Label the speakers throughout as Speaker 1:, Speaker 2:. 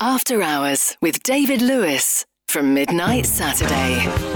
Speaker 1: After Hours with David Lewis from Midnight Saturday.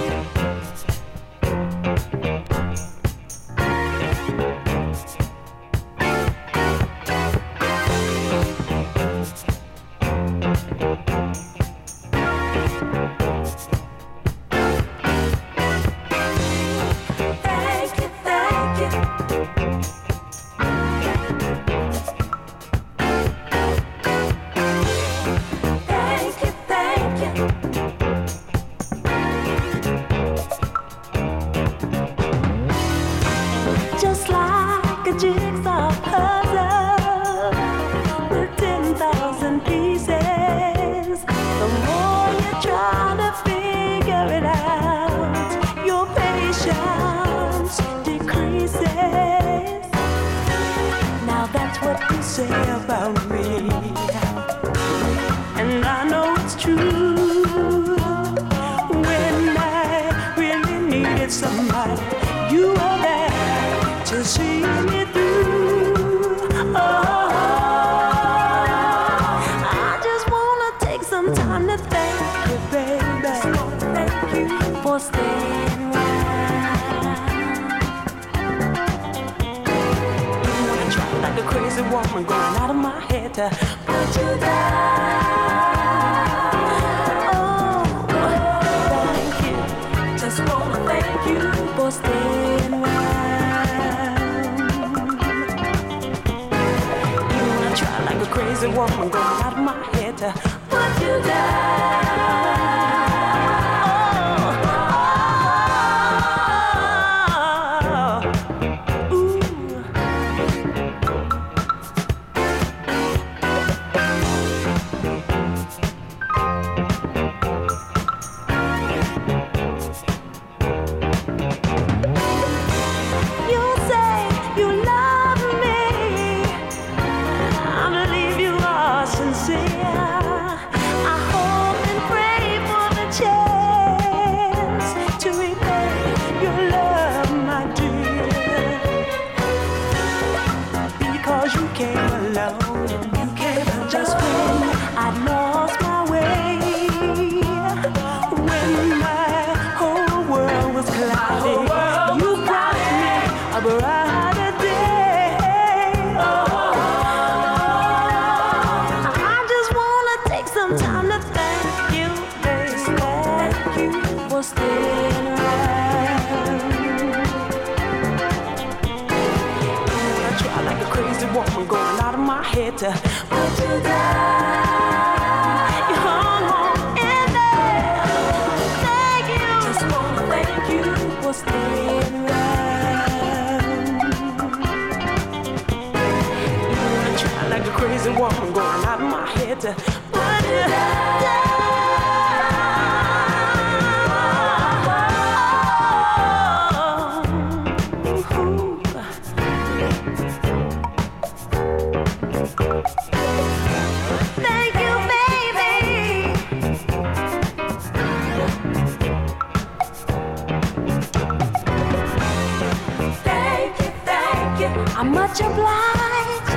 Speaker 1: you. I'm much obliged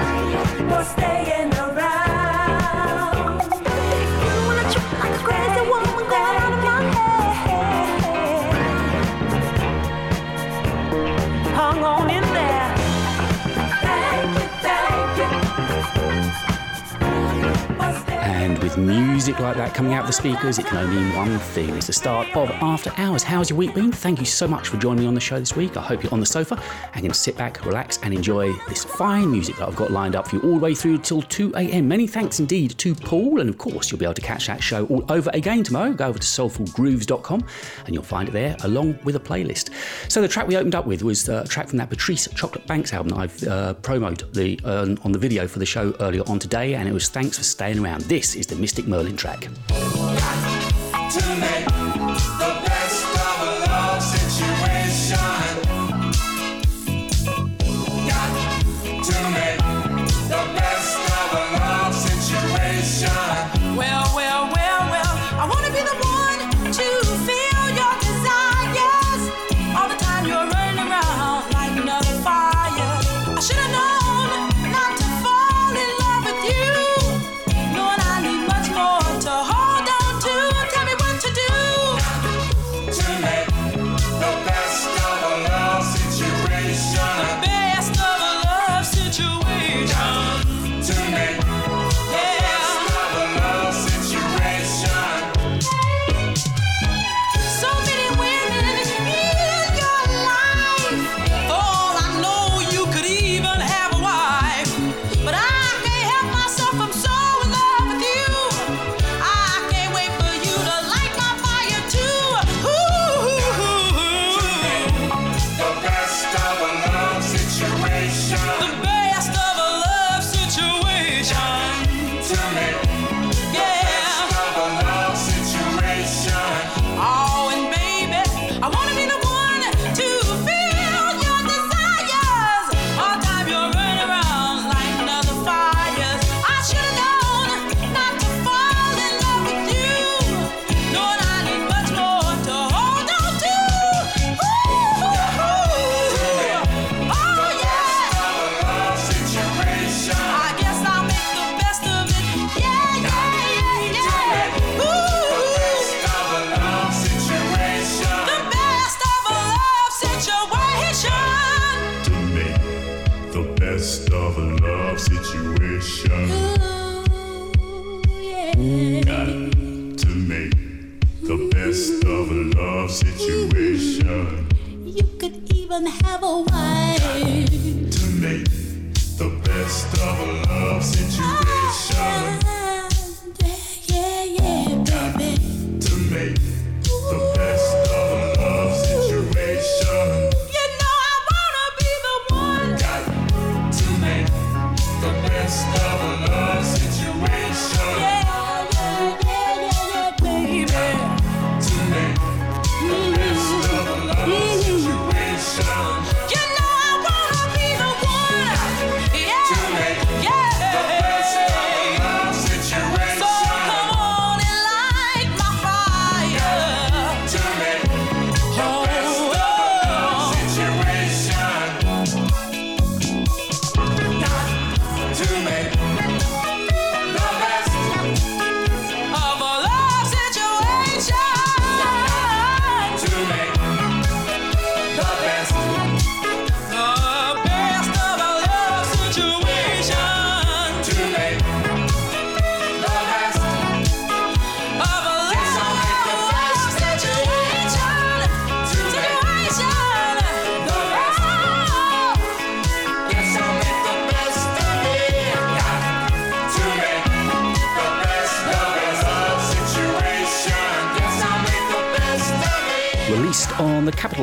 Speaker 1: for staying.
Speaker 2: Coming out of the speakers, it can only mean one thing. It's the start of After Hours. How's your week been? Thank you so much for joining me on the show this week. I hope you're on the sofa and can sit back, relax, and enjoy this fine music that I've got lined up for you all the way through till 2 a.m. Many thanks indeed to Paul, and of course, you'll be able to catch that show all over again tomorrow. Go over to soulfulgrooves.com and you'll find it there along with a playlist. So, the track we opened up with was a track from that Patrice Chocolate Banks album that I've uh, promoted the, uh, on the video for the show earlier on today, and it was Thanks for Staying Around. This is the Mystic Merlin track.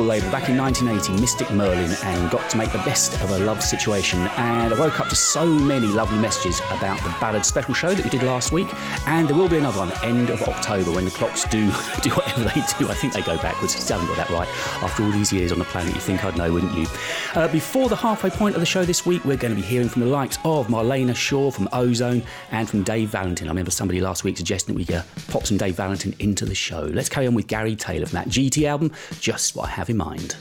Speaker 2: Label back in 1980, Mystic Merlin, and got to make the best of a love situation. And I woke up to so many lovely messages about the ballad special show that we did last week. And there will be another one end of October when the clocks do do whatever they do. I think they go backwards. I haven't got that right. After all these years on the planet, you think I'd know, wouldn't you? Uh, before the halfway point of the show this week, we're going to be hearing from the likes of Marlena Shaw from Ozone and from Dave Valentin. I remember somebody last week suggesting that we uh, pop some Dave Valentin into the show. Let's carry on with Gary Taylor from that GT album, Just What I Have in Mind.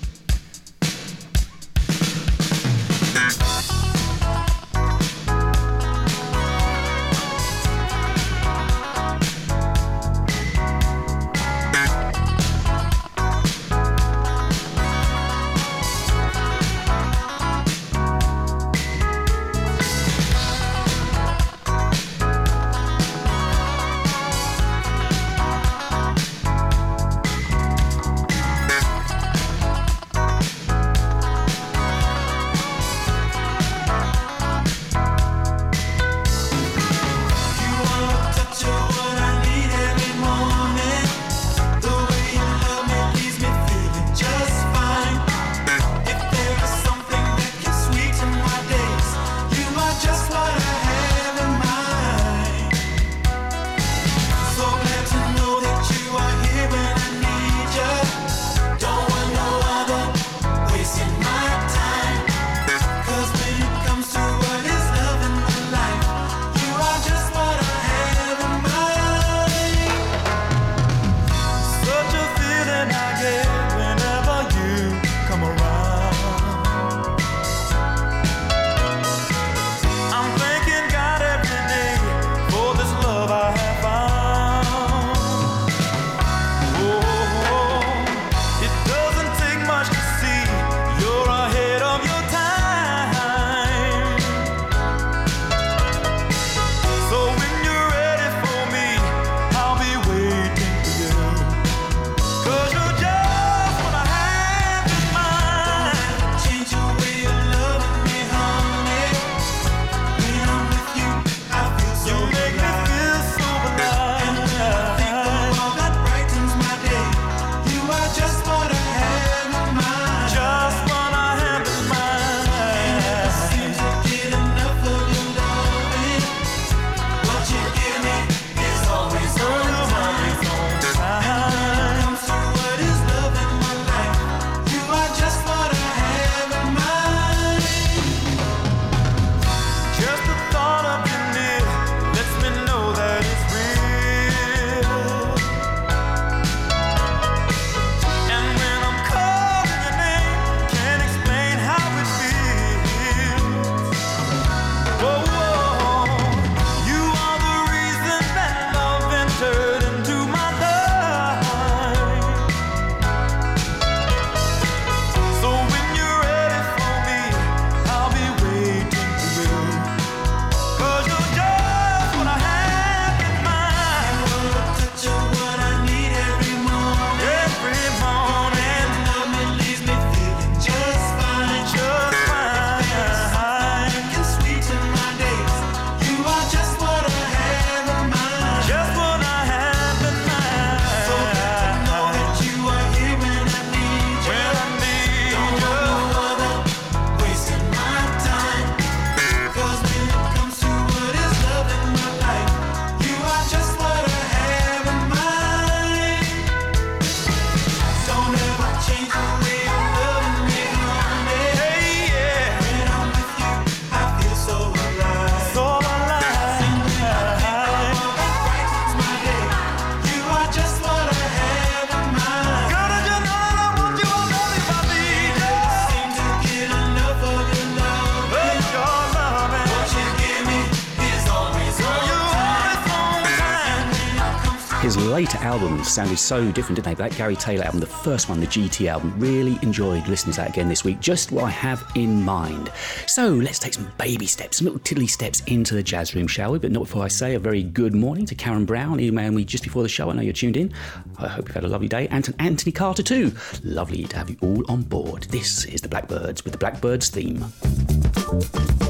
Speaker 2: Sounded so different, didn't they? That Gary Taylor album, the first one, the GT album, really enjoyed listening to that again this week. Just what I have in mind. So let's take some baby steps, some little tiddly steps into the jazz room, shall we? But not before I say a very good morning to Karen Brown, emailing me just before the show. I know you're tuned in. I hope you've had a lovely day. And to Anthony Carter, too. Lovely to have you all on board. This is the Blackbyrds with the Blackbyrds theme.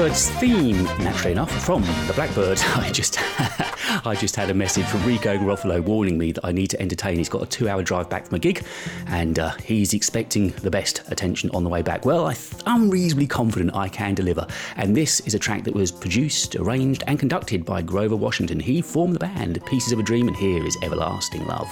Speaker 2: Blackbyrds theme, naturally enough, from the Blackbird, I just, I just had a message from Rico Garofalo warning me that I need to entertain. He's got a two-hour drive back from a gig, and uh, he's expecting the best attention on the way back. Well, I am reasonably confident I can deliver. And this is a track that was produced, arranged, and conducted by Grover Washington. He formed the band Pieces of a Dream, and here is Everlasting Love.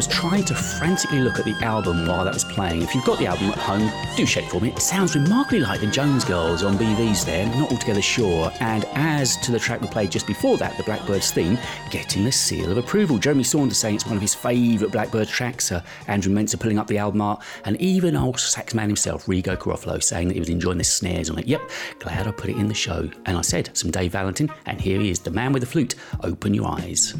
Speaker 2: Was trying to frantically look at the album while that was playing. If you've got the album at home, do check for me. It sounds remarkably like the Jones Girls on BV's there, not altogether sure. And as to the track we played just before that, the Blackbyrds theme, getting the seal of approval. Jeremy Saunders saying it's one of his favourite Blackbird tracks. Uh, Andrew Mensah pulling up the album art, and even old sax man himself, Rigo Garofalo, saying that he was enjoying the snares on it. Yep, glad I put it in the show. And I said some Dave Valentin, and here he is, the man with the flute. Open your eyes.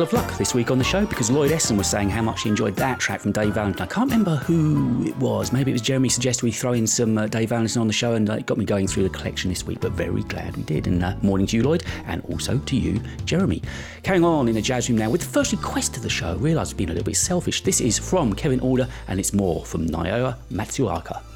Speaker 1: Tickle of luck this week on the show because Lloyd Essen was saying how much he enjoyed that track from Dave Valentin. I can't remember who it was. Maybe it was Jeremy suggested we throw in some uh, Dave Valentin on the show, and uh, it got me going through the collection this week. But very glad we did. And uh, morning to you, Lloyd, and also to you, Jeremy. Carrying on in the jazz room now with the first request of the show. I realise I've been a little bit selfish. This is from Kevin Order, and it's more from Naoya Matsuoka.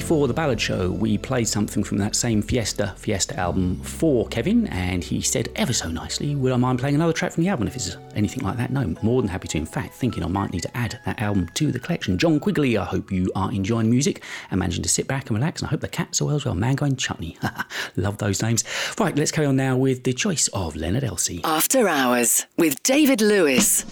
Speaker 1: Before the ballad show, we played something from that same Fiesta Fiesta album for Kevin, and he said ever so nicely, Would I mind playing another track from the album if it's anything like that? No, more than happy to. In fact, thinking I might need to add that album to the collection. John Quigley, I hope you are enjoying music and managing to sit back and relax, and I hope the cats are well as well. Mango and Chutney. Love those names. Right, let's carry on now with the choice of Leonard Elsey.
Speaker 3: After Hours with David Lewis.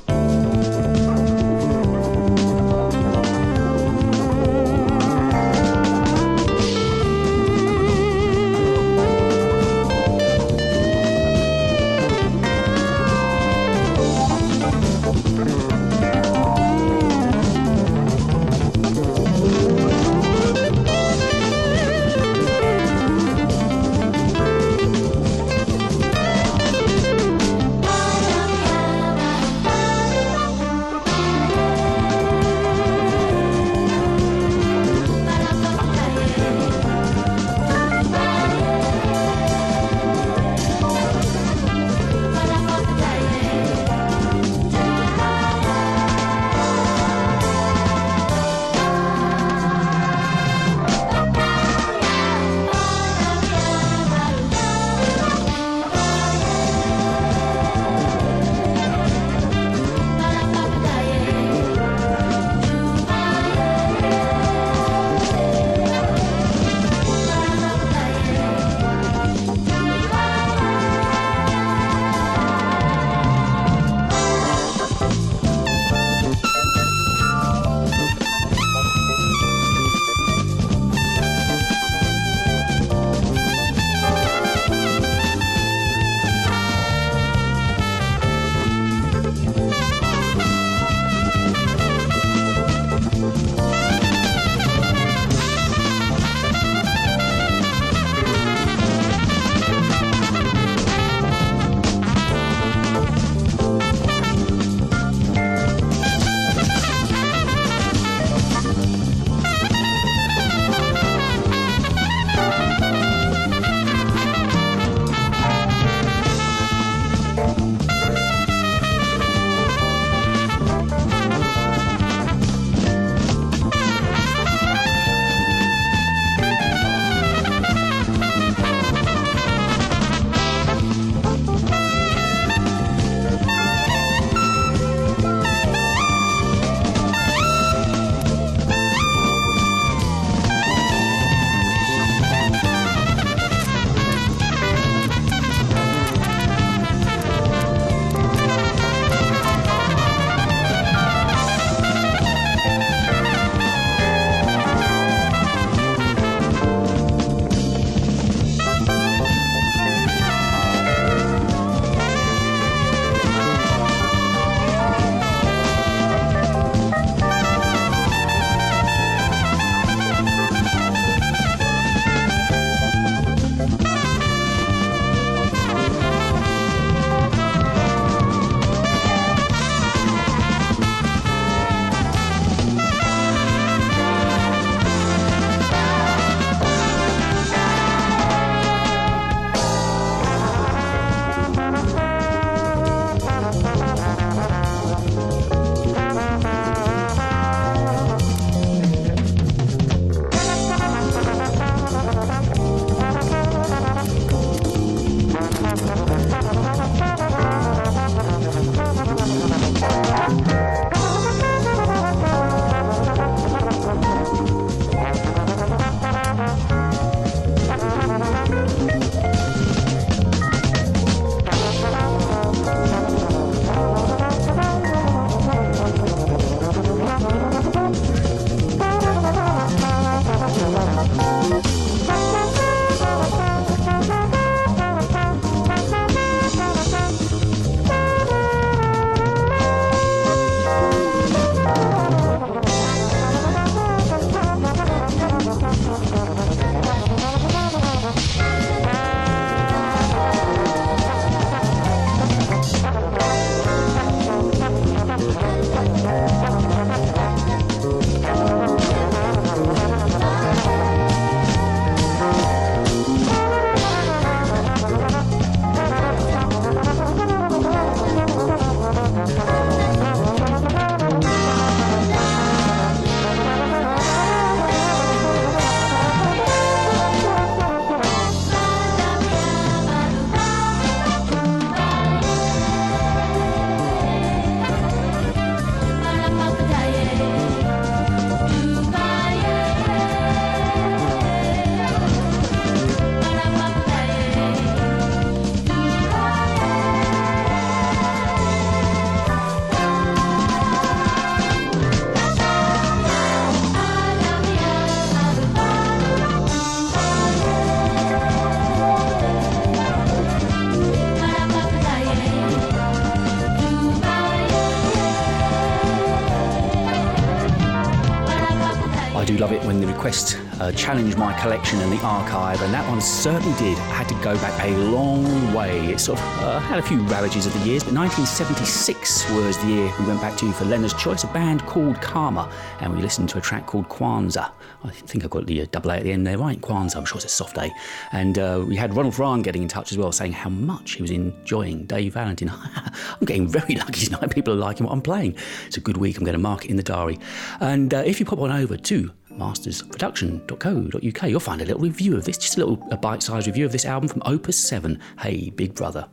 Speaker 2: Challenged my collection and the archive, and that one certainly did. I had to go back a long way. It sort of uh, had a few ravages of the years, but 1976 was the year we went back to for Leonard's Choice, a band called Karma, and we listened to a track called Kwanzaa. I think I've got the uh, double A at the end there, right? Kwanzaa, I'm sure it's a soft A. And uh, we had Ronald Ryan getting in touch as well, saying how much he was enjoying Dave Valentin. I'm getting very lucky tonight. People are liking what I'm playing. It's a good week. I'm going to mark it in the diary. And uh, if you pop on over to mastersproduction.co.uk, you'll find a little review of this, just a little a bite-sized review of this album from Opus 7, Hey Big Brother.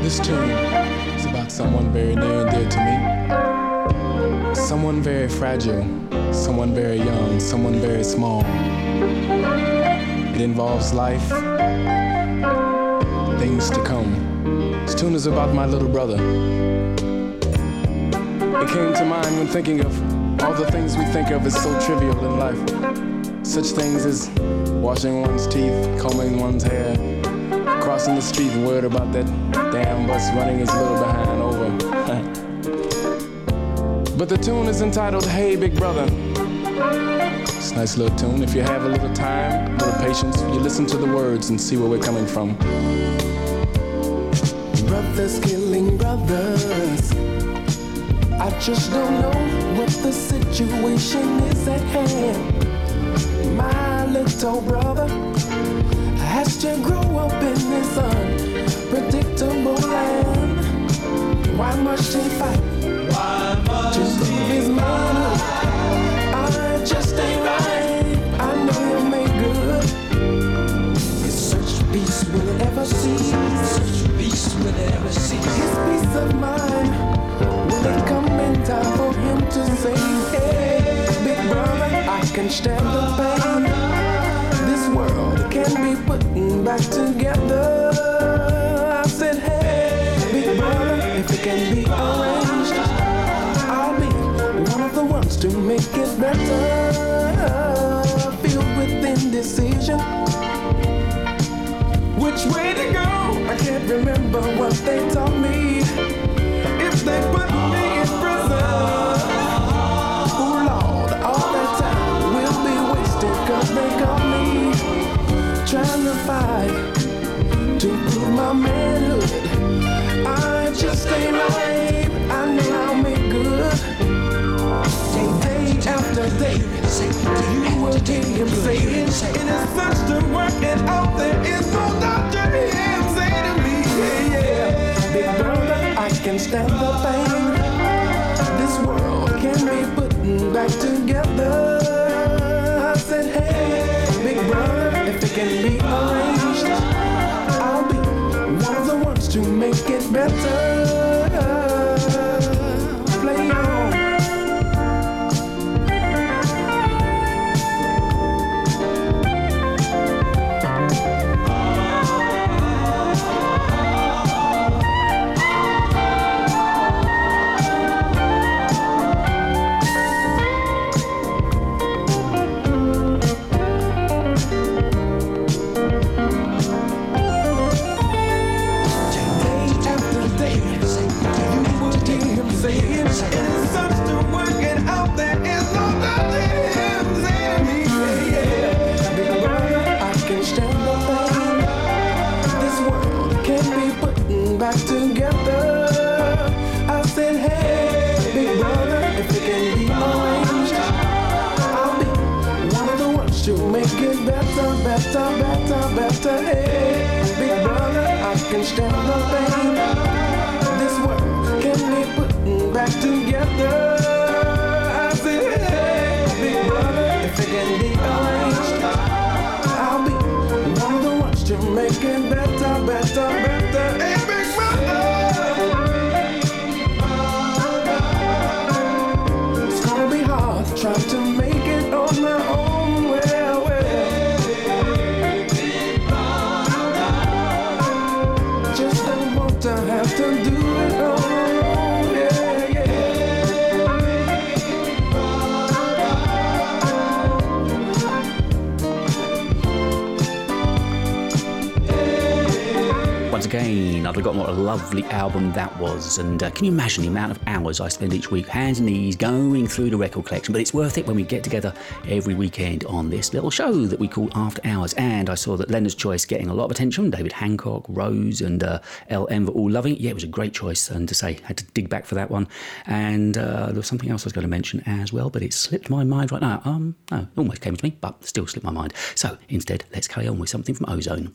Speaker 4: This tune is about someone very near and dear to me. Someone very fragile, someone very young, someone very small. It involves life, things to come. This tune is about my little brother. It came to mind when thinking of all the things we think of as so trivial in life. Such things as washing one's teeth, combing one's hair, crossing the street worried about that damn bus running his little behind over. but the tune is entitled Hey Big Brother. It's a nice little tune. If you have a little time, a little patience, you listen to the words and see where we're coming from. Brothers killing brothers. I just don't know what the situation is at hand. My little brother has to grow up in this unpredictable land. Why must he fight? Why must to leave his manhood? I just ain't right. I know you'll make good. It's such peace will ever see. Such peace will ever see. His peace of mind come in time for him to say, Hey, big brother, I can stand the pain. This world can be put back together. I said, Hey, big brother, if it can be arranged, I'll be one of the ones to make it better. Filled with indecision. Which way to go? I can't remember what they taught me. If they trying to fight to prove my manhood. I just ain't right. I know I'll make good. Day after day, you will hear him saying, it is such to work it out. There is no doctor him say to me, yeah, yeah. Big brother, I can stand the pain. This world can be put back together. I said, hey, big brother, it can be arranged, I'll be one of the ones to make it better. Can stand the pain.
Speaker 2: Once
Speaker 5: Again. I've forgotten what a lovely album that was. And uh, can you imagine the amount of hours I spend each week, hands and knees, going through the record collection? But it's worth it when we get together every weekend on this little show that we call After Hours. And I saw that Leonard's Choice getting a lot of attention. David Hancock, Rose, and uh, LM were all loving it. Yeah, it was a great choice. And to say, I had to dig back for that one. And uh, there was something else I was going to mention as well, but it slipped my mind right now. Um, no, almost came to me, but still slipped my mind. So instead, let's carry on with something from Ozone.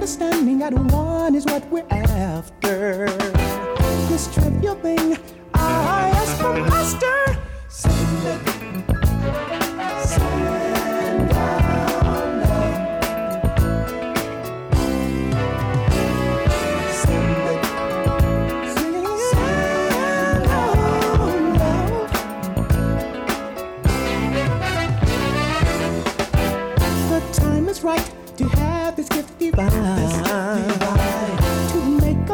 Speaker 6: understanding at one is what we're after. This trivial thing I ask from Master. Send To make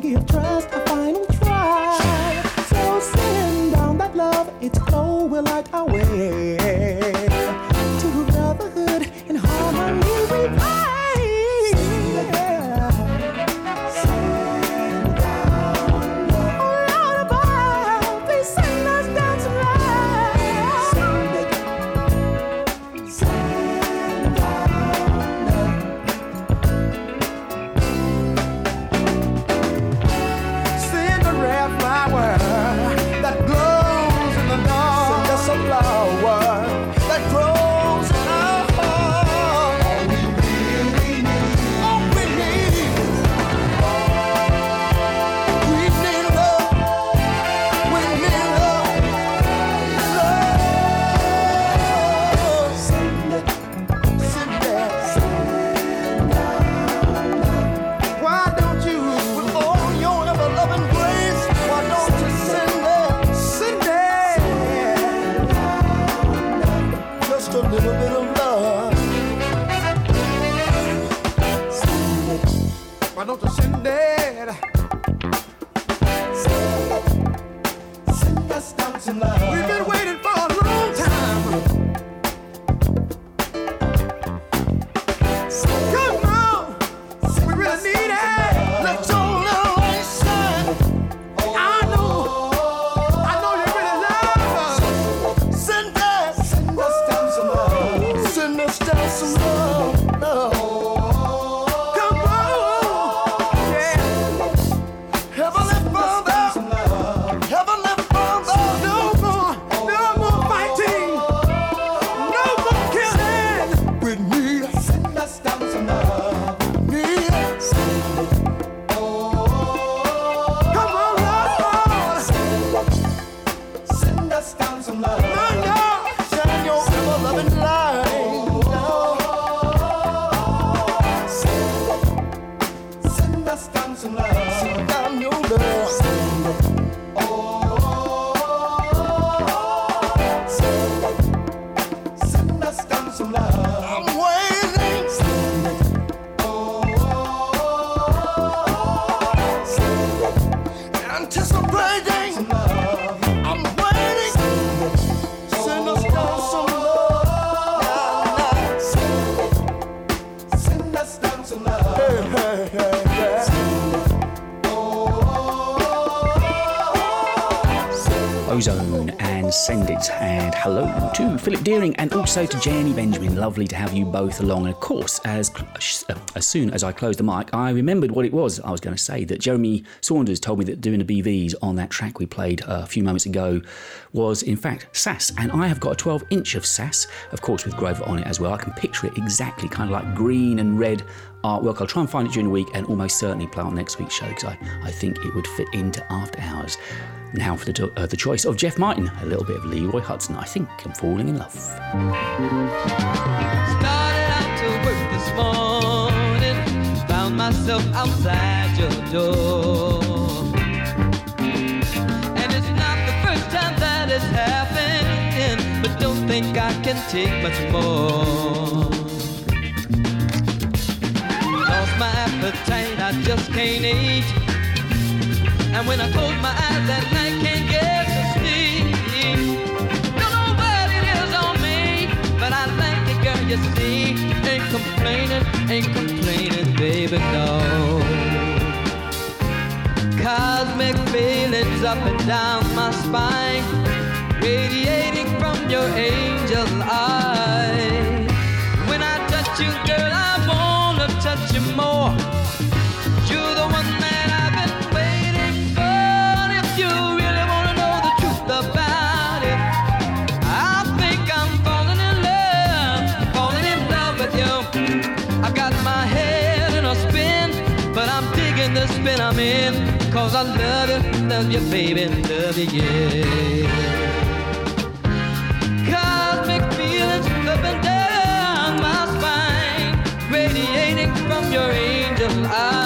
Speaker 6: give trust a final try. So send down that love, it's glow will light our way.
Speaker 5: Philip Deering and also to Jenny Benjamin. Lovely to have you both along. And of course, as as soon as I closed the mic, I remembered what it was I was going to say. That Jeremy Saunders told me that doing the BVs on that track we played a few moments ago was in fact Sass, and I have got a 12 inch of Sass, of course with Grover on it as well. I can picture it exactly, kind of like green and red artwork. I'll try and find it during the week and almost certainly play on next week's show because I, I think it would fit into After Hours. Now for the, uh, the choice of Jeff Martin, a little bit of Leroy Hutson. I think I'm falling in love.
Speaker 7: Started out to work this morning, found myself outside your door. And it's not the first time that it's happened, but don't think I can take much more. Lost my appetite, I just can't eat. And when I close my eyes at night, can't get to sleep. Don't know what it is on me, but I like it, girl, you see. Ain't complaining, ain't complaining, baby, no. Cosmic feelings up and down my spine, radiating from your angel eyes. When I touch you, girl, I wanna touch you more. Cause I love you, love you, baby, love you, yeah. Cosmic feelings up and down my spine, radiating from your angel eyes.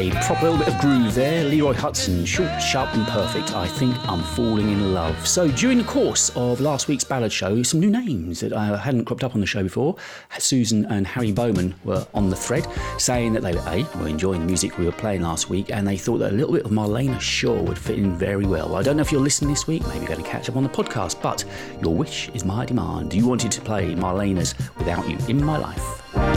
Speaker 7: A
Speaker 2: proper little bit of groove there. Leroy Hutson, short, sharp, and perfect. I think I'm falling in love. So, during the course of last week's ballad show, some new names that I hadn't cropped up on the show before. Susan and Harry Bowman were on the thread saying that they were, A, were enjoying the music we were playing last week, and they thought that a little bit of Marlena Shaw would fit in very well. I don't know if you're listening this week, maybe you're going to catch up on the podcast, but your wish is my demand. You wanted to play Marlena's Without You in My Life.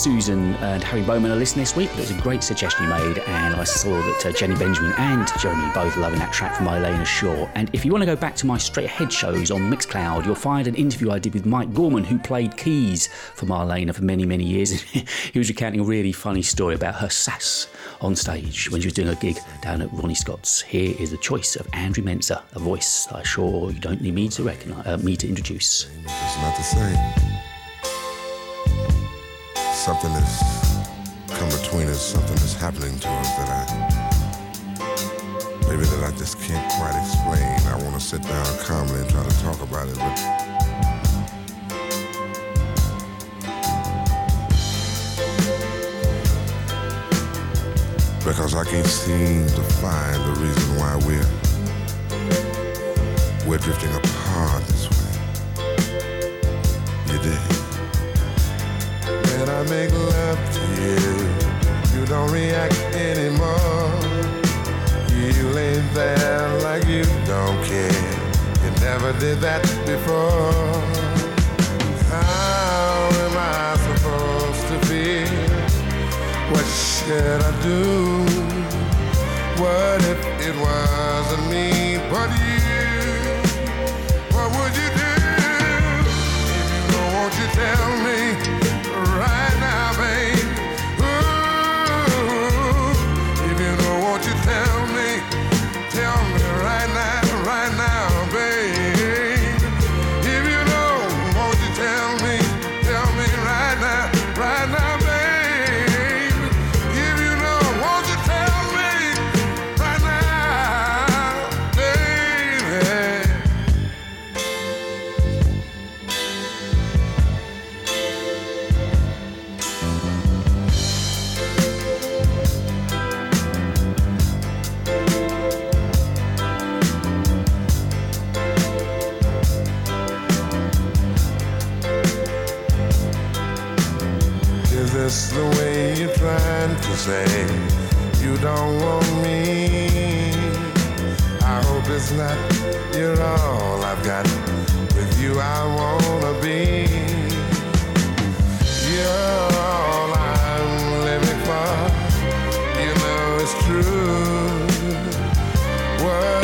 Speaker 2: Susan and Harry Bowman are listening this week, but it was a great suggestion you made, and I saw that uh, Jenny Benjamin and Jeremy both loving that track from Marlena Shaw. And if you want to go back to my straight ahead shows on Mixcloud, you'll find an interview I did with Mike Gorman, who played keys for Marlena for many, many years. he was recounting a really funny story about her sass on stage when she was doing a gig down at Ronnie Scott's. Here is the choice of Andrew Menzer, a voice I'm sure you don't need me to recognise, uh, me to introduce.
Speaker 8: It's not the same. Something has come between us, something is happening to us that I maybe that I just can't quite explain. I want to sit down calmly and try to talk about it, but because I can't seem to find the reason why we're we're drifting apart this way. You dig? I make love to you, you don't react anymore. You lay there like you don't care. You never did that before. How am I supposed to feel? What should I do? What if it wasn't me but you? What would you do? If you know, won't you tell me way you're trying to say you don't want me. I hope it's not you're all I've got. With you, I wanna be. You're all I'm living for.
Speaker 2: You know it's true. What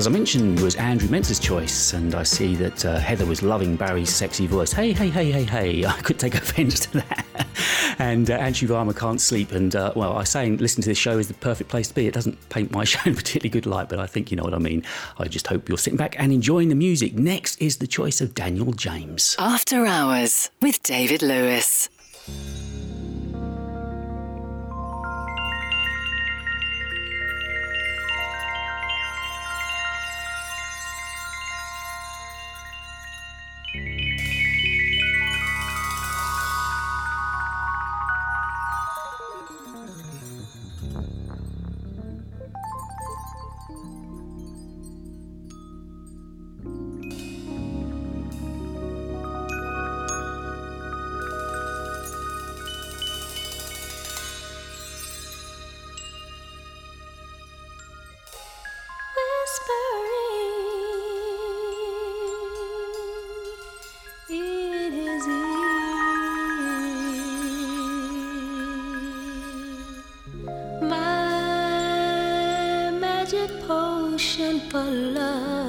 Speaker 2: as I mentioned, was Andrew Mentz's choice, and I see that uh, Heather was loving Barry's sexy voice. Hey, hey, hey, hey, hey! I could take offence to that. and uh, Anshu Varma can't sleep, and uh, well, I say listen to this show is the perfect place to be. It doesn't paint my show in particularly good light, but I think you know what I mean. I just hope you're sitting back and enjoying the music. Next is the choice of Daniel James.
Speaker 3: After Hours with David Lewis.
Speaker 1: For love.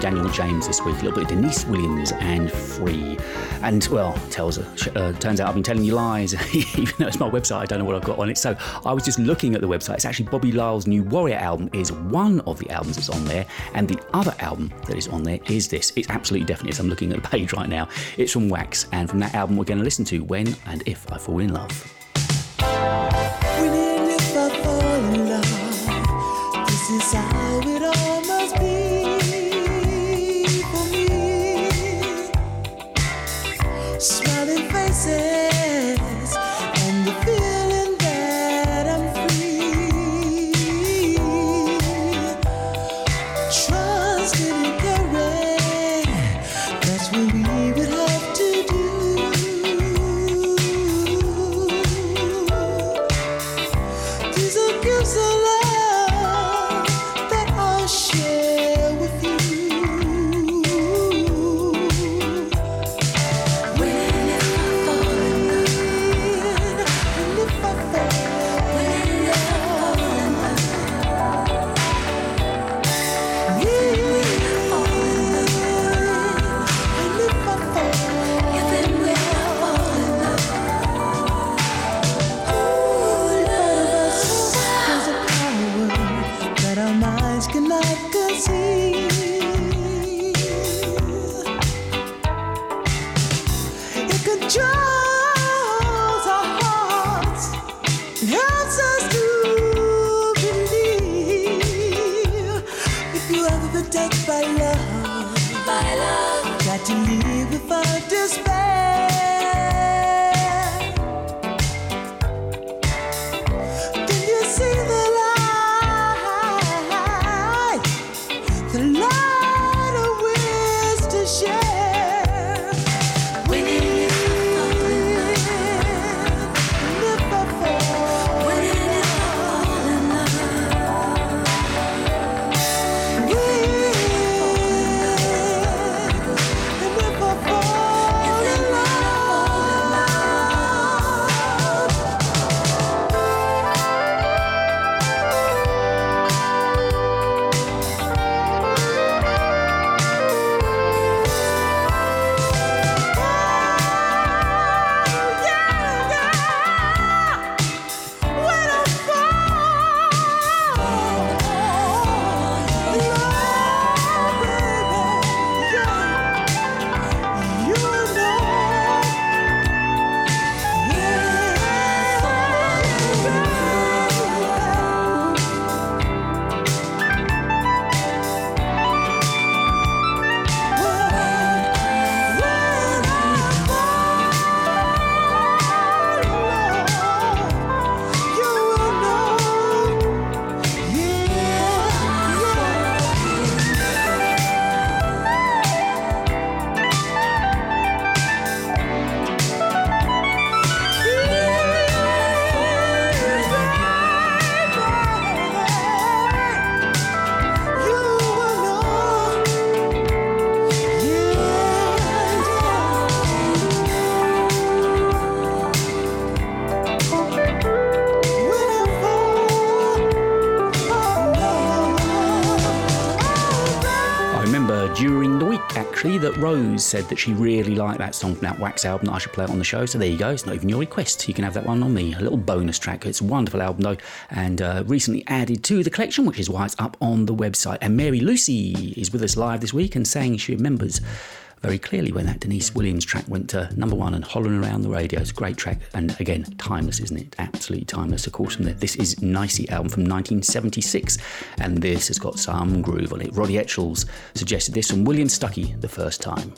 Speaker 9: Daniel James this week, a little bit of Deniece Williams and Free. And, well, tells, uh, turns out I've been telling you lies, even though it's my website, I don't know what I've got on it. So I was just looking at the website. It's actually Bobby Lyle's new Warrior album is one of the albums that's on there, and the other album that is on there is this. It's absolutely definitely is. I'm looking at the page right now. It's from Wax, and from that album we're going to listen to When and If I Fall in Love. Said that she really liked that song from that Wax album that I should play it on the show. So there you go. It's not even your request. You can have that one on me. A little bonus track. It's a wonderful album though, and uh, recently added to the collection, which is why it's up on the website. And Mary Lucy is with us live this week and saying she remembers very clearly when that Deniece Williams track went to number one and hollering around the radio. It's a great track, and again, timeless, isn't it? Absolutely timeless. Of course, from there. This is Niecy album from 1976, and this has got some groove on it. Roddy Etchells suggested this from William Stuckey the first time.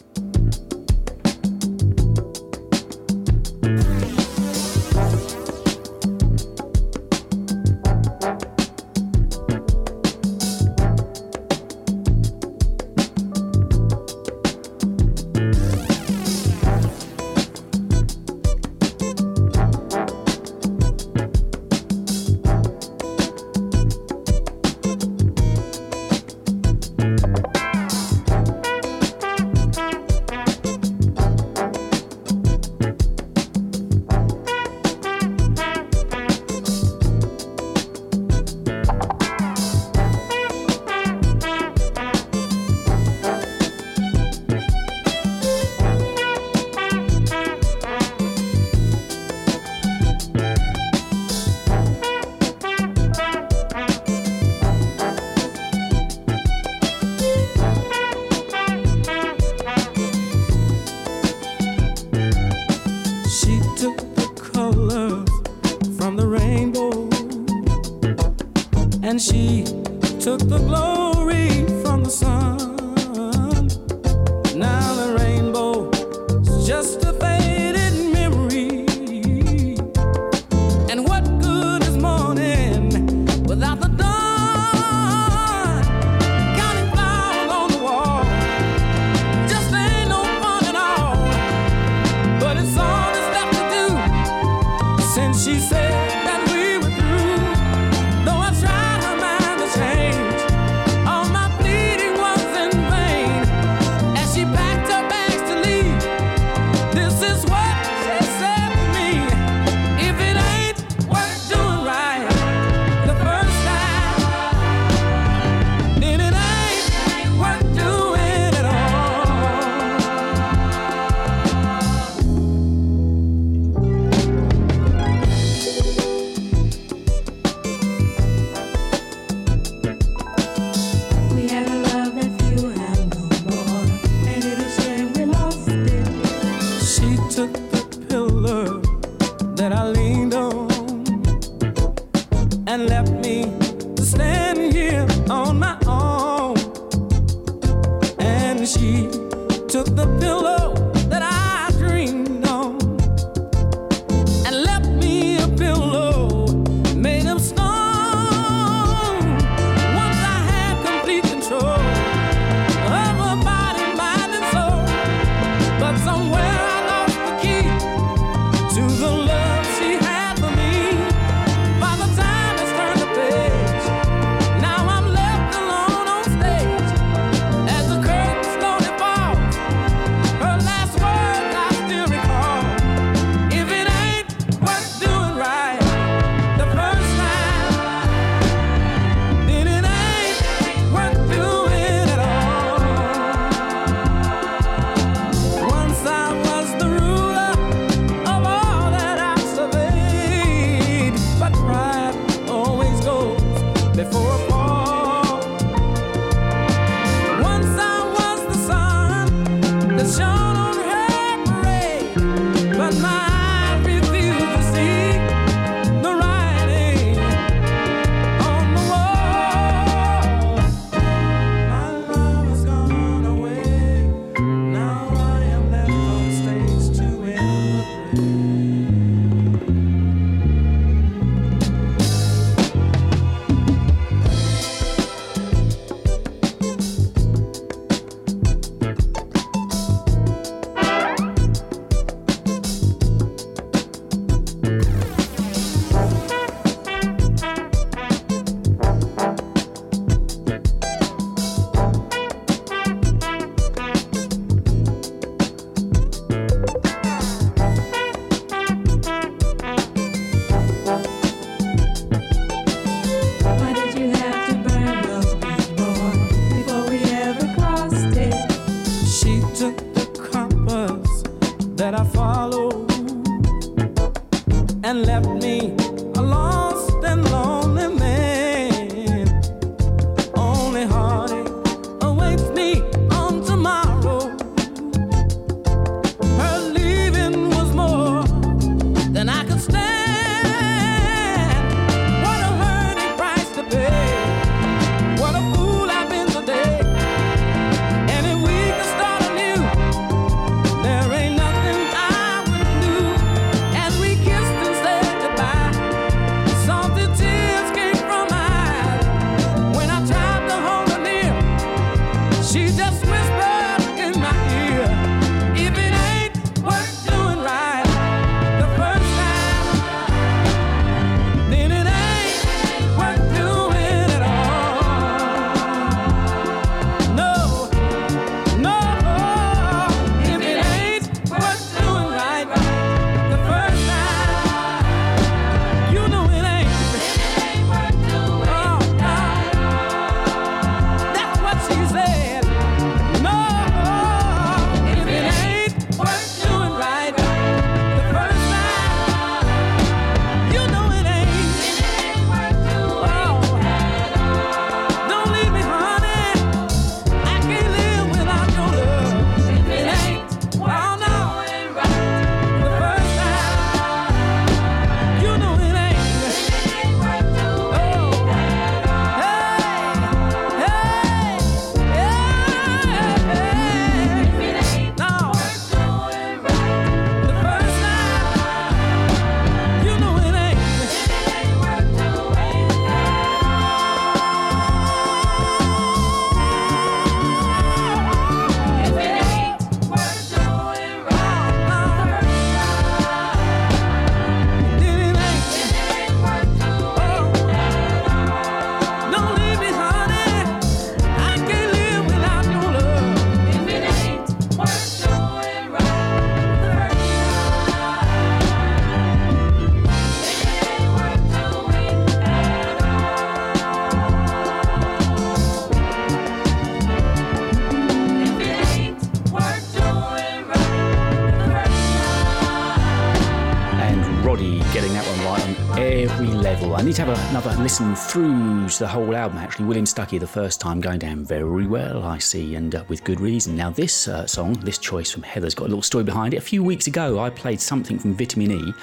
Speaker 9: Listen through the whole album. Actually, William Stuckey the first time going down very well, I see, and uh, with good reason. Now, this uh, song, this choice from Heather's got a little story behind it. A few weeks ago, I played something from Vitamin E,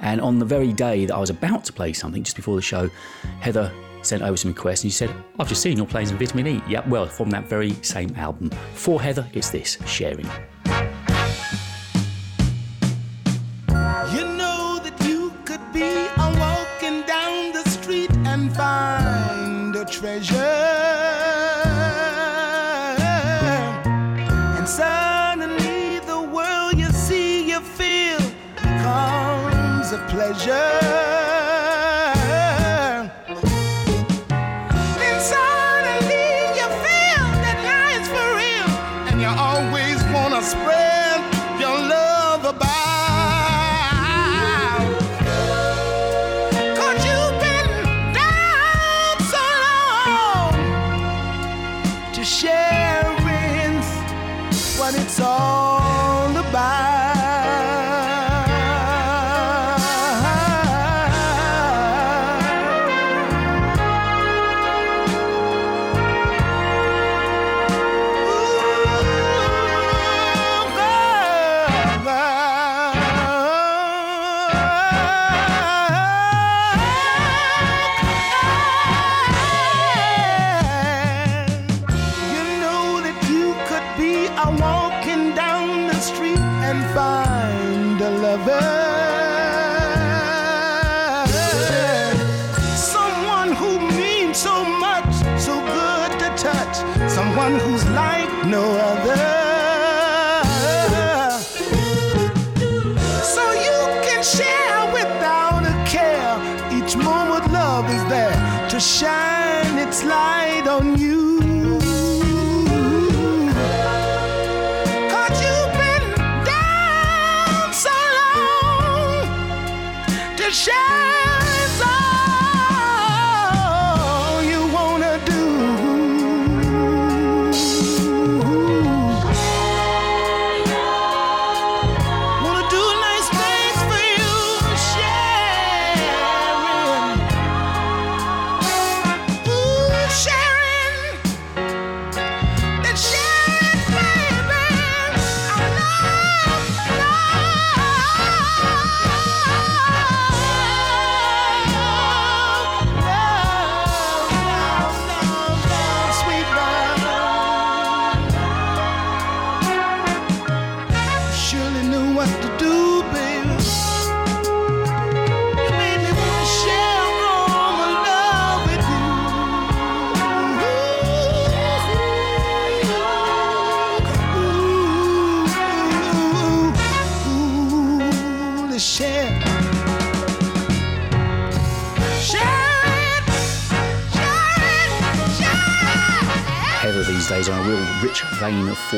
Speaker 9: and on the very day that I was about to play something, just before the show, Heather sent over some requests and she said, I've just seen you're playing some Vitamin E. Yeah, well, from that very same album. For Heather, it's this, Sharing.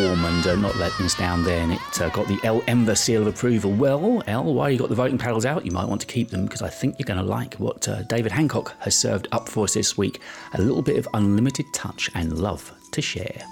Speaker 2: And
Speaker 9: uh, not letting us down there. And it uh, got the El Ember seal of approval. Well, El, while you got the voting paddles out, you might want to keep them because I think you're going to like what uh, David Hancock has served up for us this week. A little bit of unlimited touch and love to share.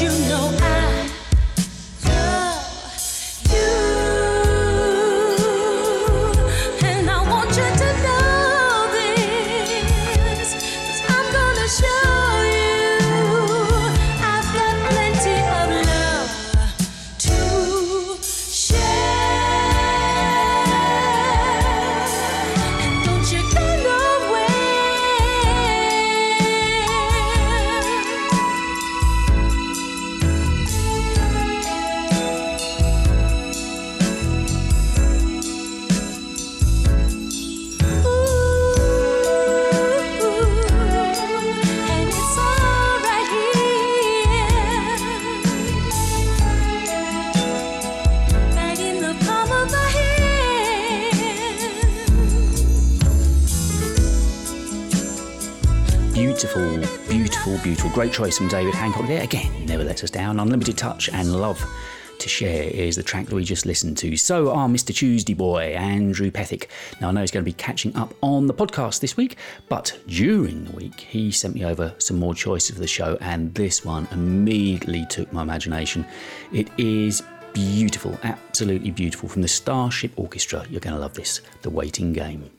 Speaker 10: You
Speaker 1: know I
Speaker 2: Great choice from David Hancock there. Again, never lets us down. Unlimited touch and love to share is the track that we just listened to. So are Mr. Tuesday Boy, Andrew Pethick. Now, I know he's going to be catching up on the podcast this week, but during the week, he sent me over some more choices for the show, and this one immediately took my imagination. It is beautiful, absolutely beautiful. From the Starship Orchestra, you're going to love this The Waiting Game.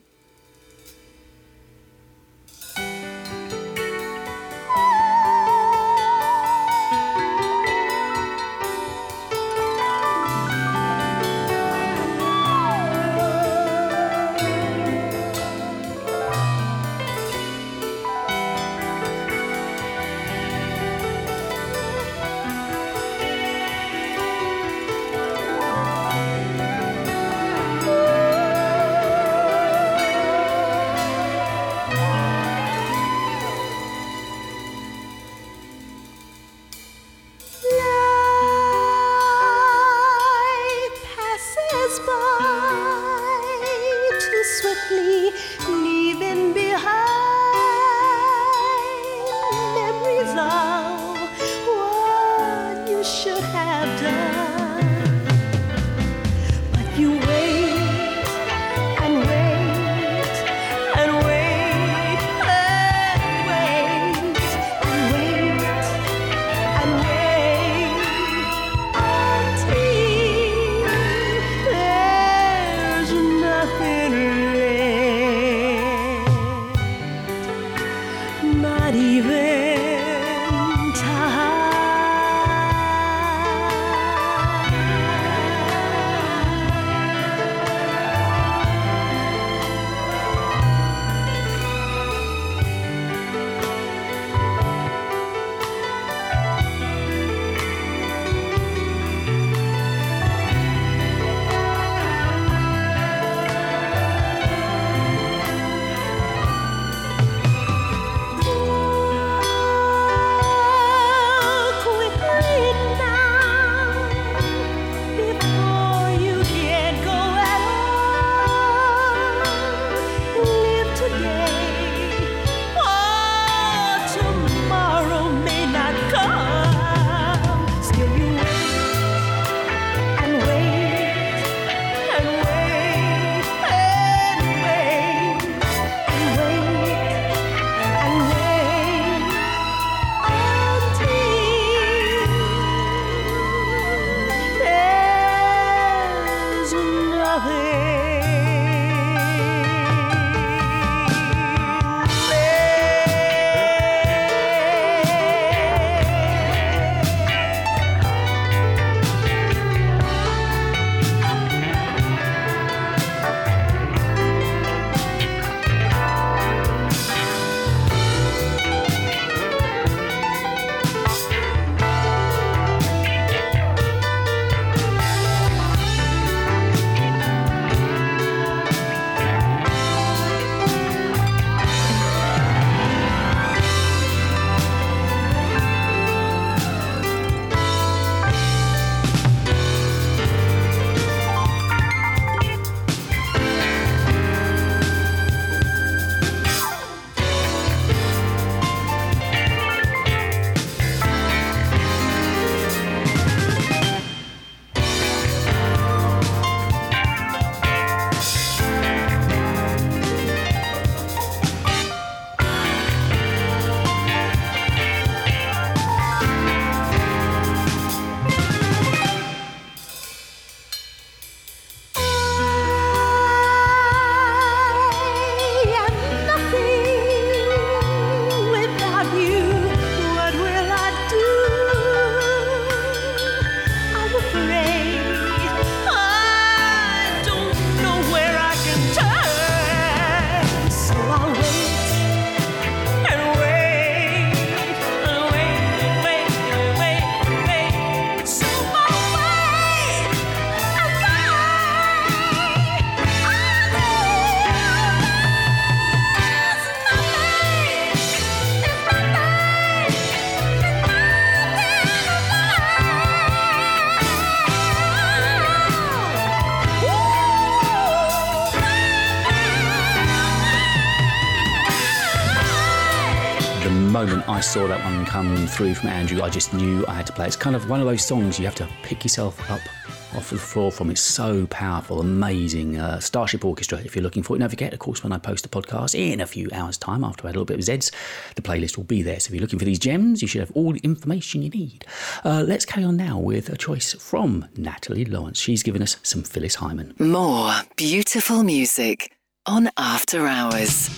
Speaker 2: Saw that one come through from Andrew, I just knew I had to play. It's kind of one of those songs you have to pick yourself up off the floor from. It's so powerful, amazing. Uh, Starship Orchestra, if you're looking for it. Don't forget, of course, when I post a podcast in a few hours' time after I had a little bit of Zeds, the playlist will be there. So if you're looking for these gems, you should have all the information you need. Uh, let's carry on now with a choice from Natalie Lawrence. She's given us some Phyllis Hyman.
Speaker 1: More beautiful music on After Hours.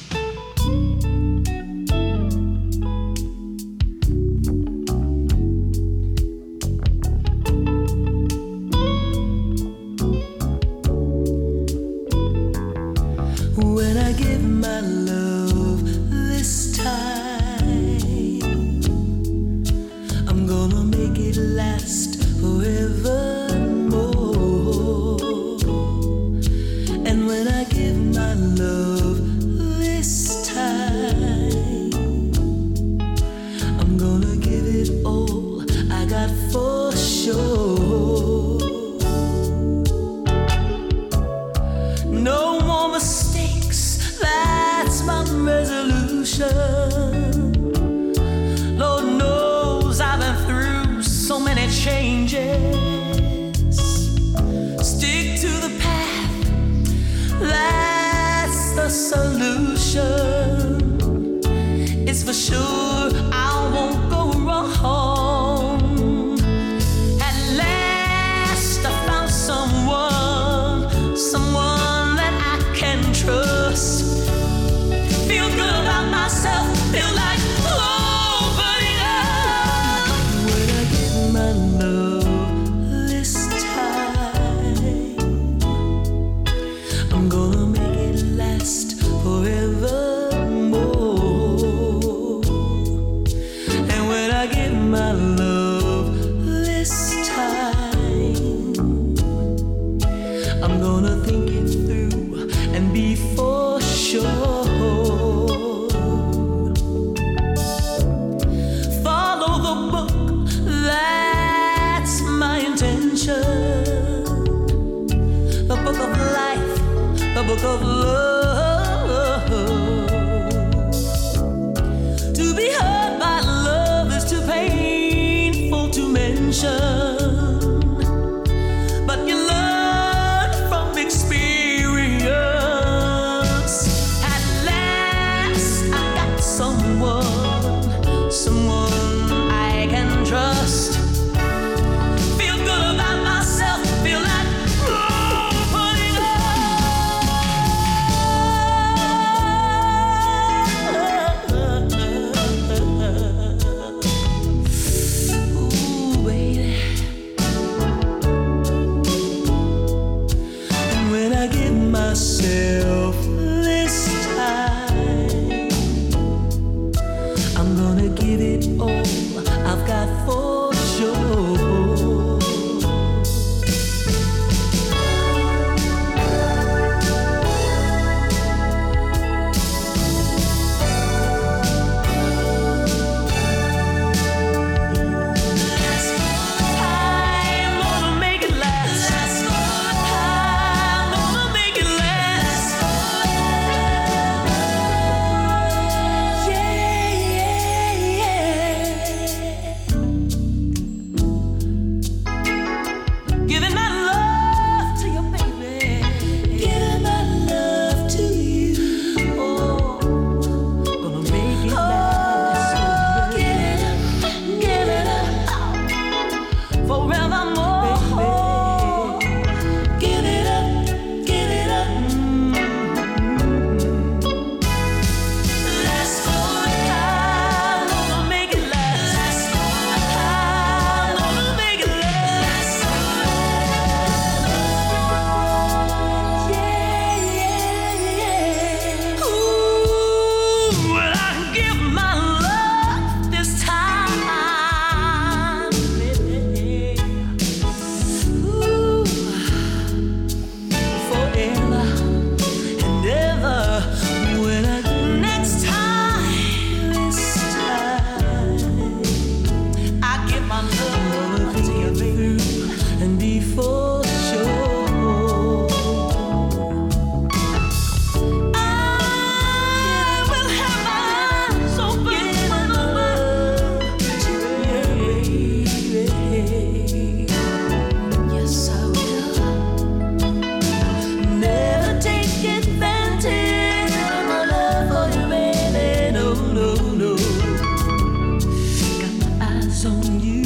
Speaker 1: 送雨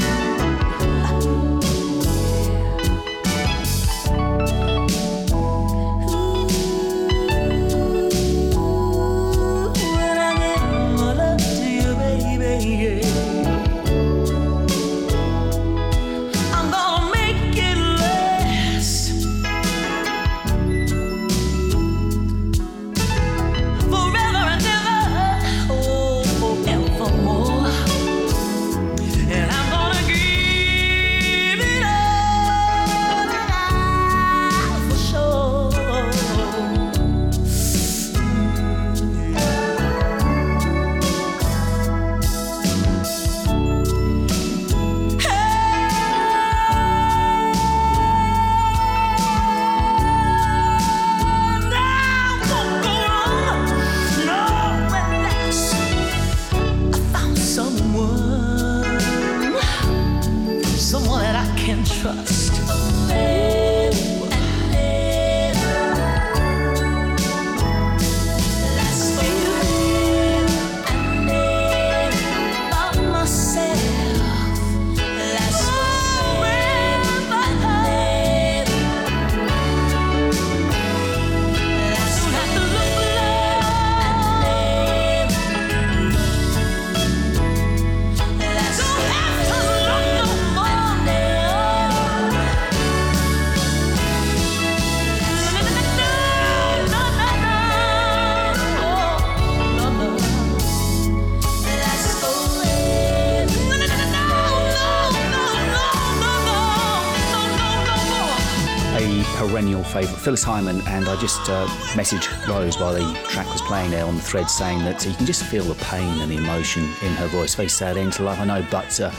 Speaker 1: Phyllis Hyman, and I just uh, messaged Rose while the track was playing there on the thread saying that you can just feel the pain and the emotion in her voice. Very sad end to life, I know, but uh,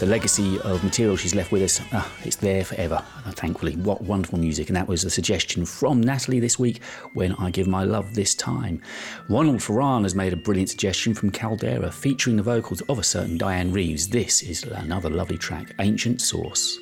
Speaker 1: the legacy of material she's left with us, uh, it's there forever, thankfully. What wonderful music, and that was a suggestion from Natalie this week when I give my love this time. Ronald Ferran has made a brilliant suggestion from Caldera featuring the vocals of a certain Dianne Reeves. This is another lovely track, Ancient Source.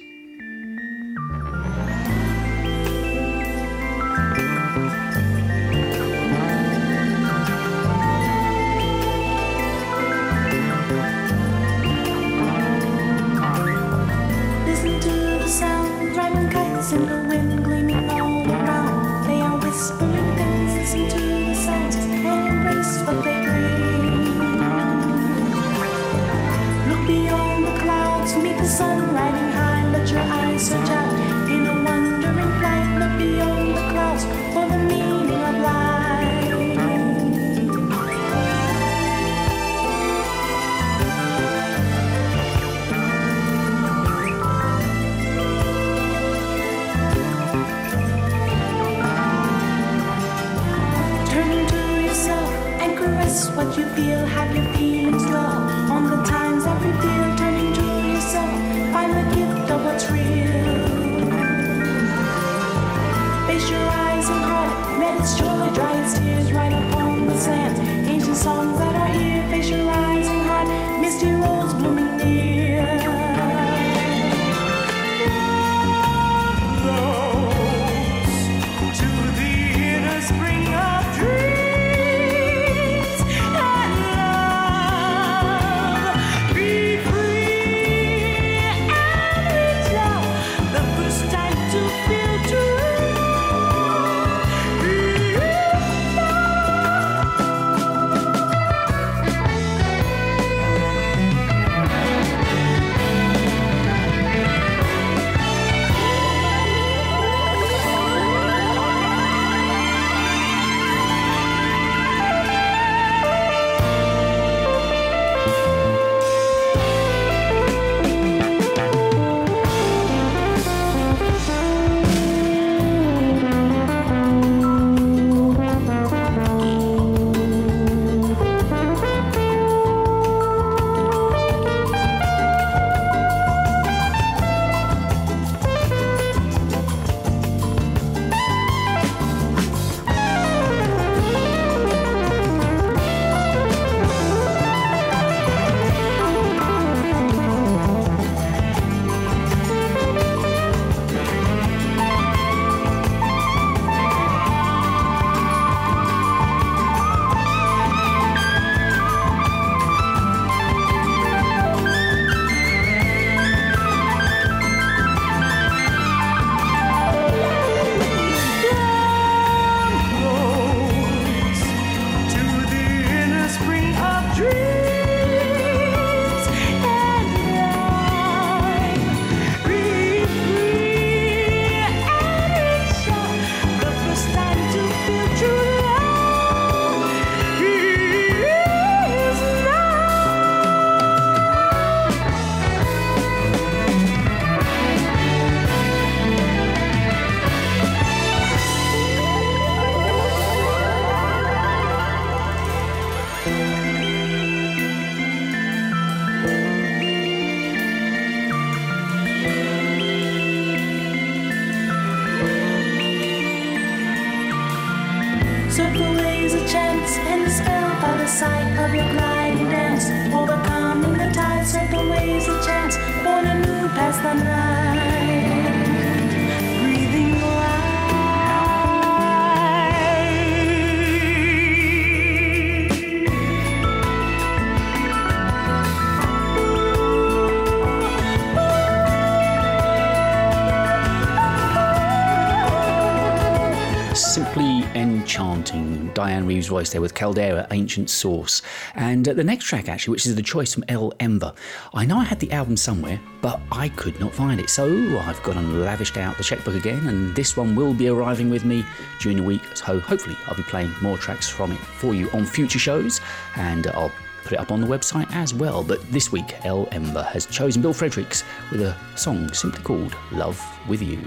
Speaker 2: Dianne Reeves' voice there with Caldera, Ancient Source. And uh, the next track, actually, which is the choice from El Enver. I know I had the album somewhere, but I could not find it. So I've gone and lavished out the checkbook again, and this one will be arriving with me during the week. So hopefully, I'll be playing more tracks from it for you on future shows, and uh, I'll put it up on the website as well. But this week, El Enver has chosen Bill Fredericks with a song simply called Love with You.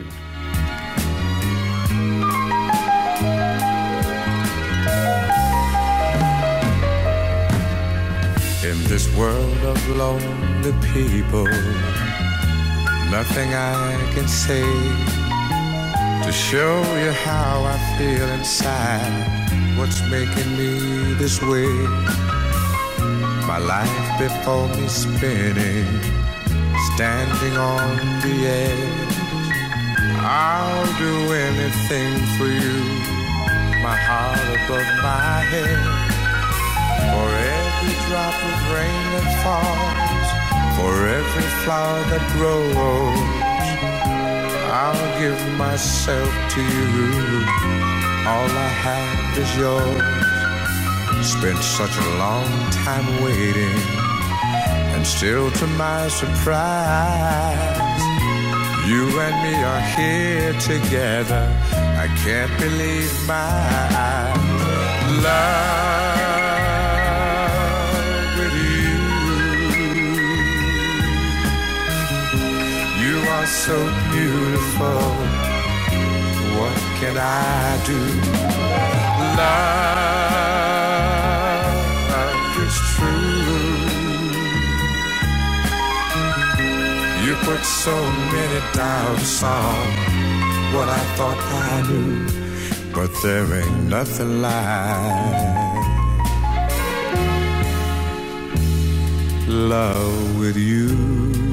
Speaker 8: In this world of lonely people, nothing I can say to show you how I feel inside. What's making me this way? My life before me spinning, standing on the edge. I'll do anything for you, my heart above my head. For every drop of rain that falls, for every flower that grows, I'll give myself to you. All I have is yours. Spent such a long time waiting, and still to my surprise, you and me are here together. I can't believe my eyes. Love so beautiful. What can I do? Love is true. You put so many doubts on what I thought I knew, but there ain't nothing like love with you.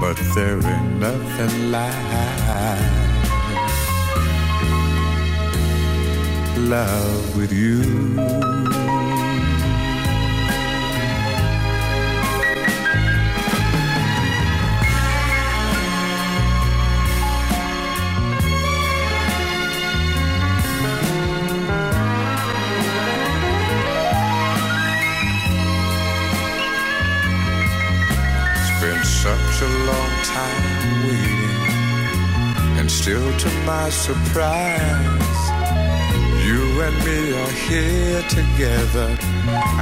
Speaker 8: But there ain't nothing like love with you. Such a long time waiting, and still to my surprise, you and me are here together.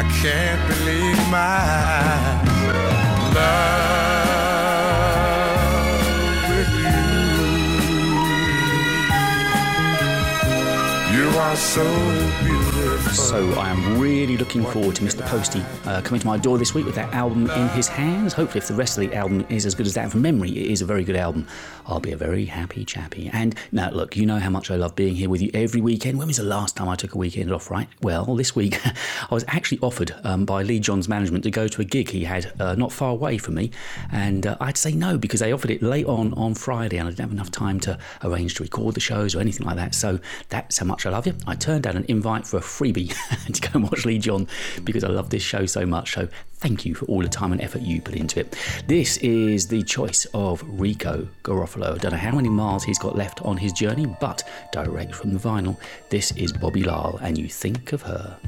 Speaker 8: I can't believe my eyes. Love with you. You are so beautiful.
Speaker 2: So I am really looking forward to Mr. Posty uh, coming to my door this week with that album in his hands. Hopefully, if the rest of the album is as good as that from memory, it is a very good album. I'll be a very happy chappy. And now, look, you know how much I love being here with you every weekend. When was the last time I took a weekend off, right? Well, this week I was actually offered um, by Lee John's management to go to a gig he had uh, not far away from me. And uh, I had to say no because they offered it late on on Friday and I didn't have enough time to arrange to record the shows or anything like that. So that's how much I love you. I turned down an invite for a freebie to go and watch Lee John because I love this show so much. So thank you for all the time and effort you put into it. This is the choice of Rico Garofalo. I don't know how many miles he's got left on his journey, but direct from the vinyl, this is Bobby Lyle and you think of her.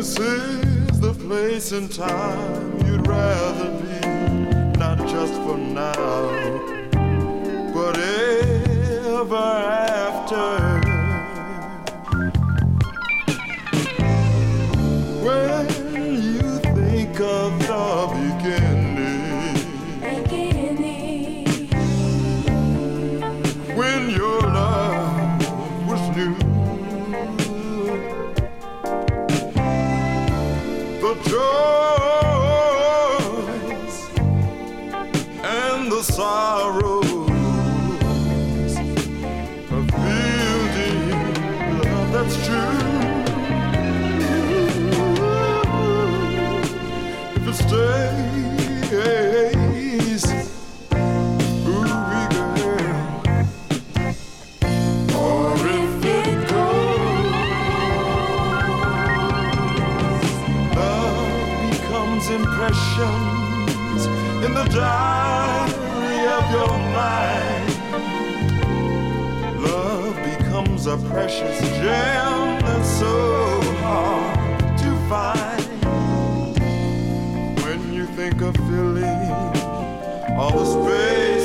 Speaker 11: This is the place and time you'd rather be, not just for now, but ever after. emotions in the diary of your mind. Love becomes a precious gem that's so hard to find. When you think of filling all the
Speaker 2: space.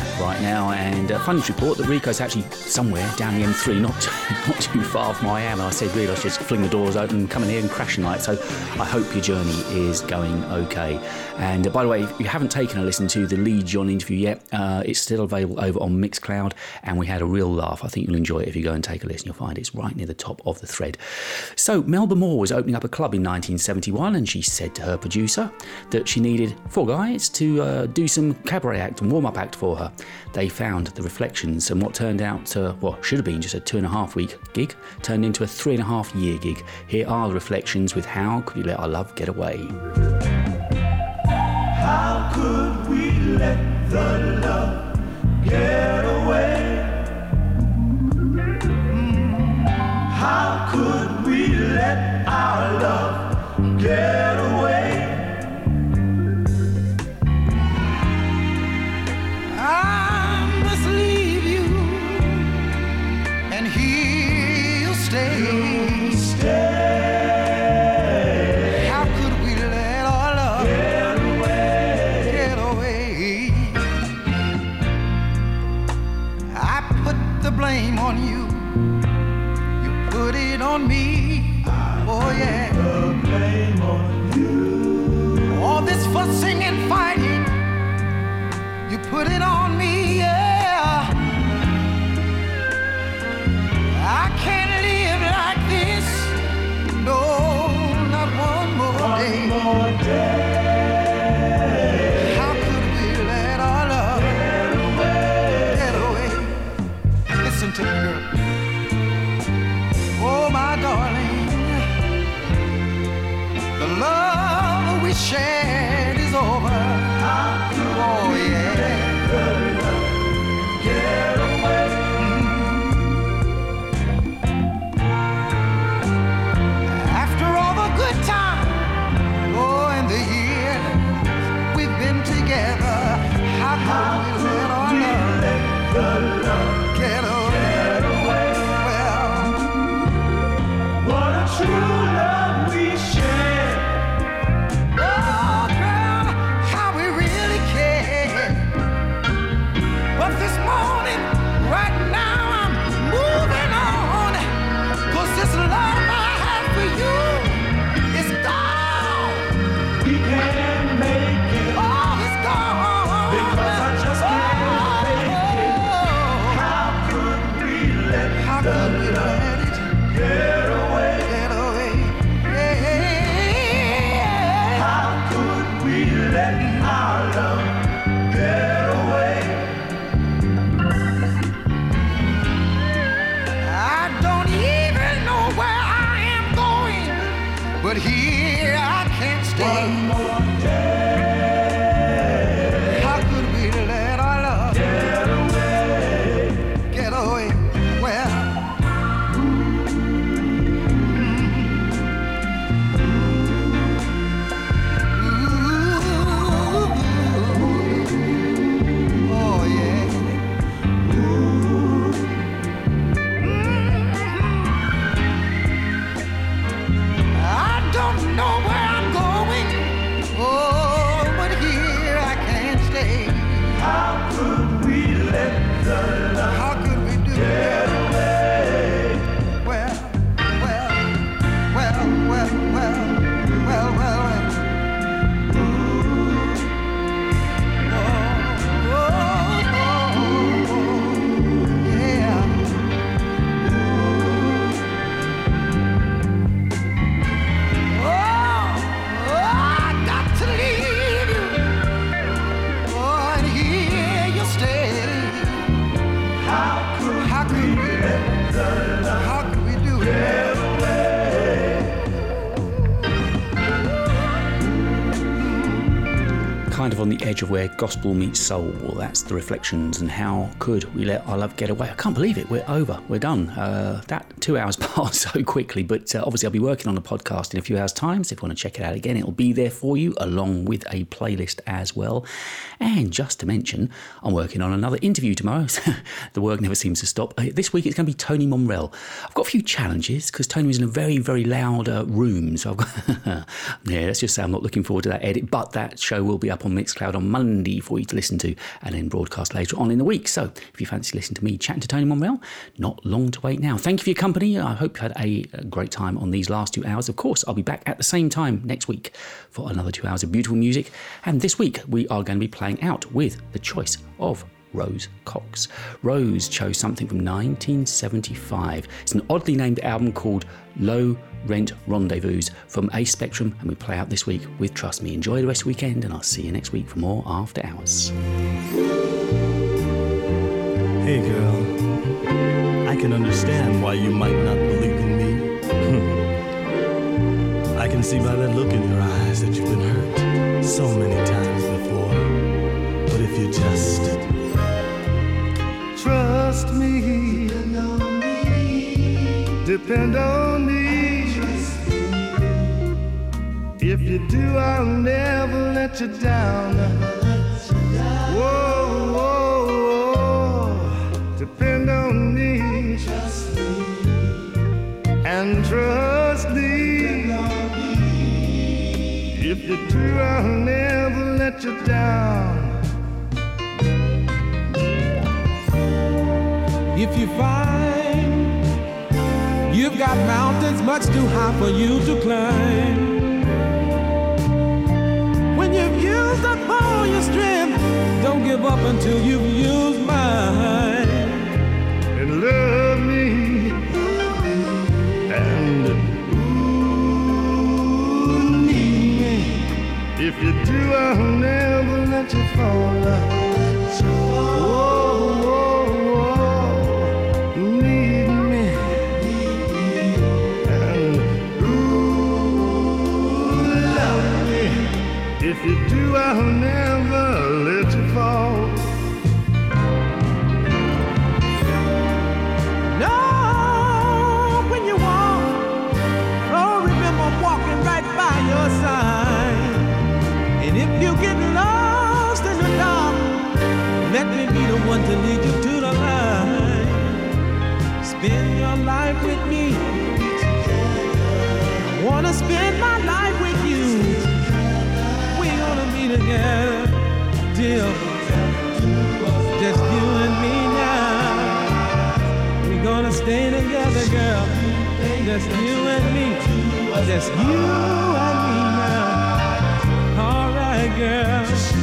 Speaker 2: Moment right now. And uh, funny report that Rico's actually somewhere down the M3, not not too far from where I am. I said, really, let's just fling the doors open come in here and crash tonight. So I hope your journey is going okay. And uh, by the way, if you haven't taken a listen to the Lee John interview yet, uh, it's still available over on Mixcloud. And we had a real laugh. I think you'll enjoy it if you go and take a listen. You'll find it's right near the top of the thread. So Melba Moore was opening up a club in 1971, and she said to her producer that she needed four guys to uh, do some cabaret act and warm up act for her. They found the reflections, and what turned out to, what should have been just a two and a half week gig, turned into a three and a half year gig. Here are the reflections with How Could We Let Our Love Get Away?
Speaker 12: How could we let the love get away? Mm. How could we let our love get away? Put it on me, yeah. I can't live like this. No, not one more day. How
Speaker 2: edge of where gospel meets soul. That's the reflections, and how could we let our love get away? I can't believe it. We're over. We're done. Uh, that two hours so quickly, but uh, obviously I'll be working on a podcast in a few hours' time. So if you want to check it out again, it'll be there for you, along with a playlist as well. And just to mention, I'm working on another interview tomorrow. So the work never seems to stop. Uh, this week it's going to be Tony Momrelle. I've got a few challenges because Tony was in a very, very loud uh, room. So I've got, yeah, let's just say I'm not looking forward to that edit, but that show will be up on Mixcloud on Monday for you to listen to and then broadcast later on in the week. So if you fancy listening to me chatting to Tony Momrelle, not long to wait now. Thank you for your company. I hope you had a, great time on these last two hours. Of course, I'll be back at the same time next week for another two hours of beautiful music. And this week, we are going to be playing out with the choice of Rose Cox. Rose chose something from 1975. It's an oddly named album called Low Rent Rendezvous from Ace Spectrum, and we play out this week with Trust Me. Enjoy the rest of the weekend, and I'll see you next week for more After Hours.
Speaker 13: Hey girl, can understand why you might not believe in me. Hmm. I can see by that look in your eyes that you've been hurt so many times before. But if you just
Speaker 11: Trust me. Depend on me. Trust me. If you do, I'll never let you down. Whoa, whoa, whoa. Depend And trust me. If you do, I'll never let you down.
Speaker 14: If you find you've got mountains much too high for you to climb, when you've used up all your strength, don't give up until you've used mine.
Speaker 11: If you do, I'll never let you fall. Whoa, whoa, whoa, need me and ooh, love me. If you do, I'll never
Speaker 14: till just you and me now. We're gonna stay together, girl. Just you and me. Just you and me now. All right, girl.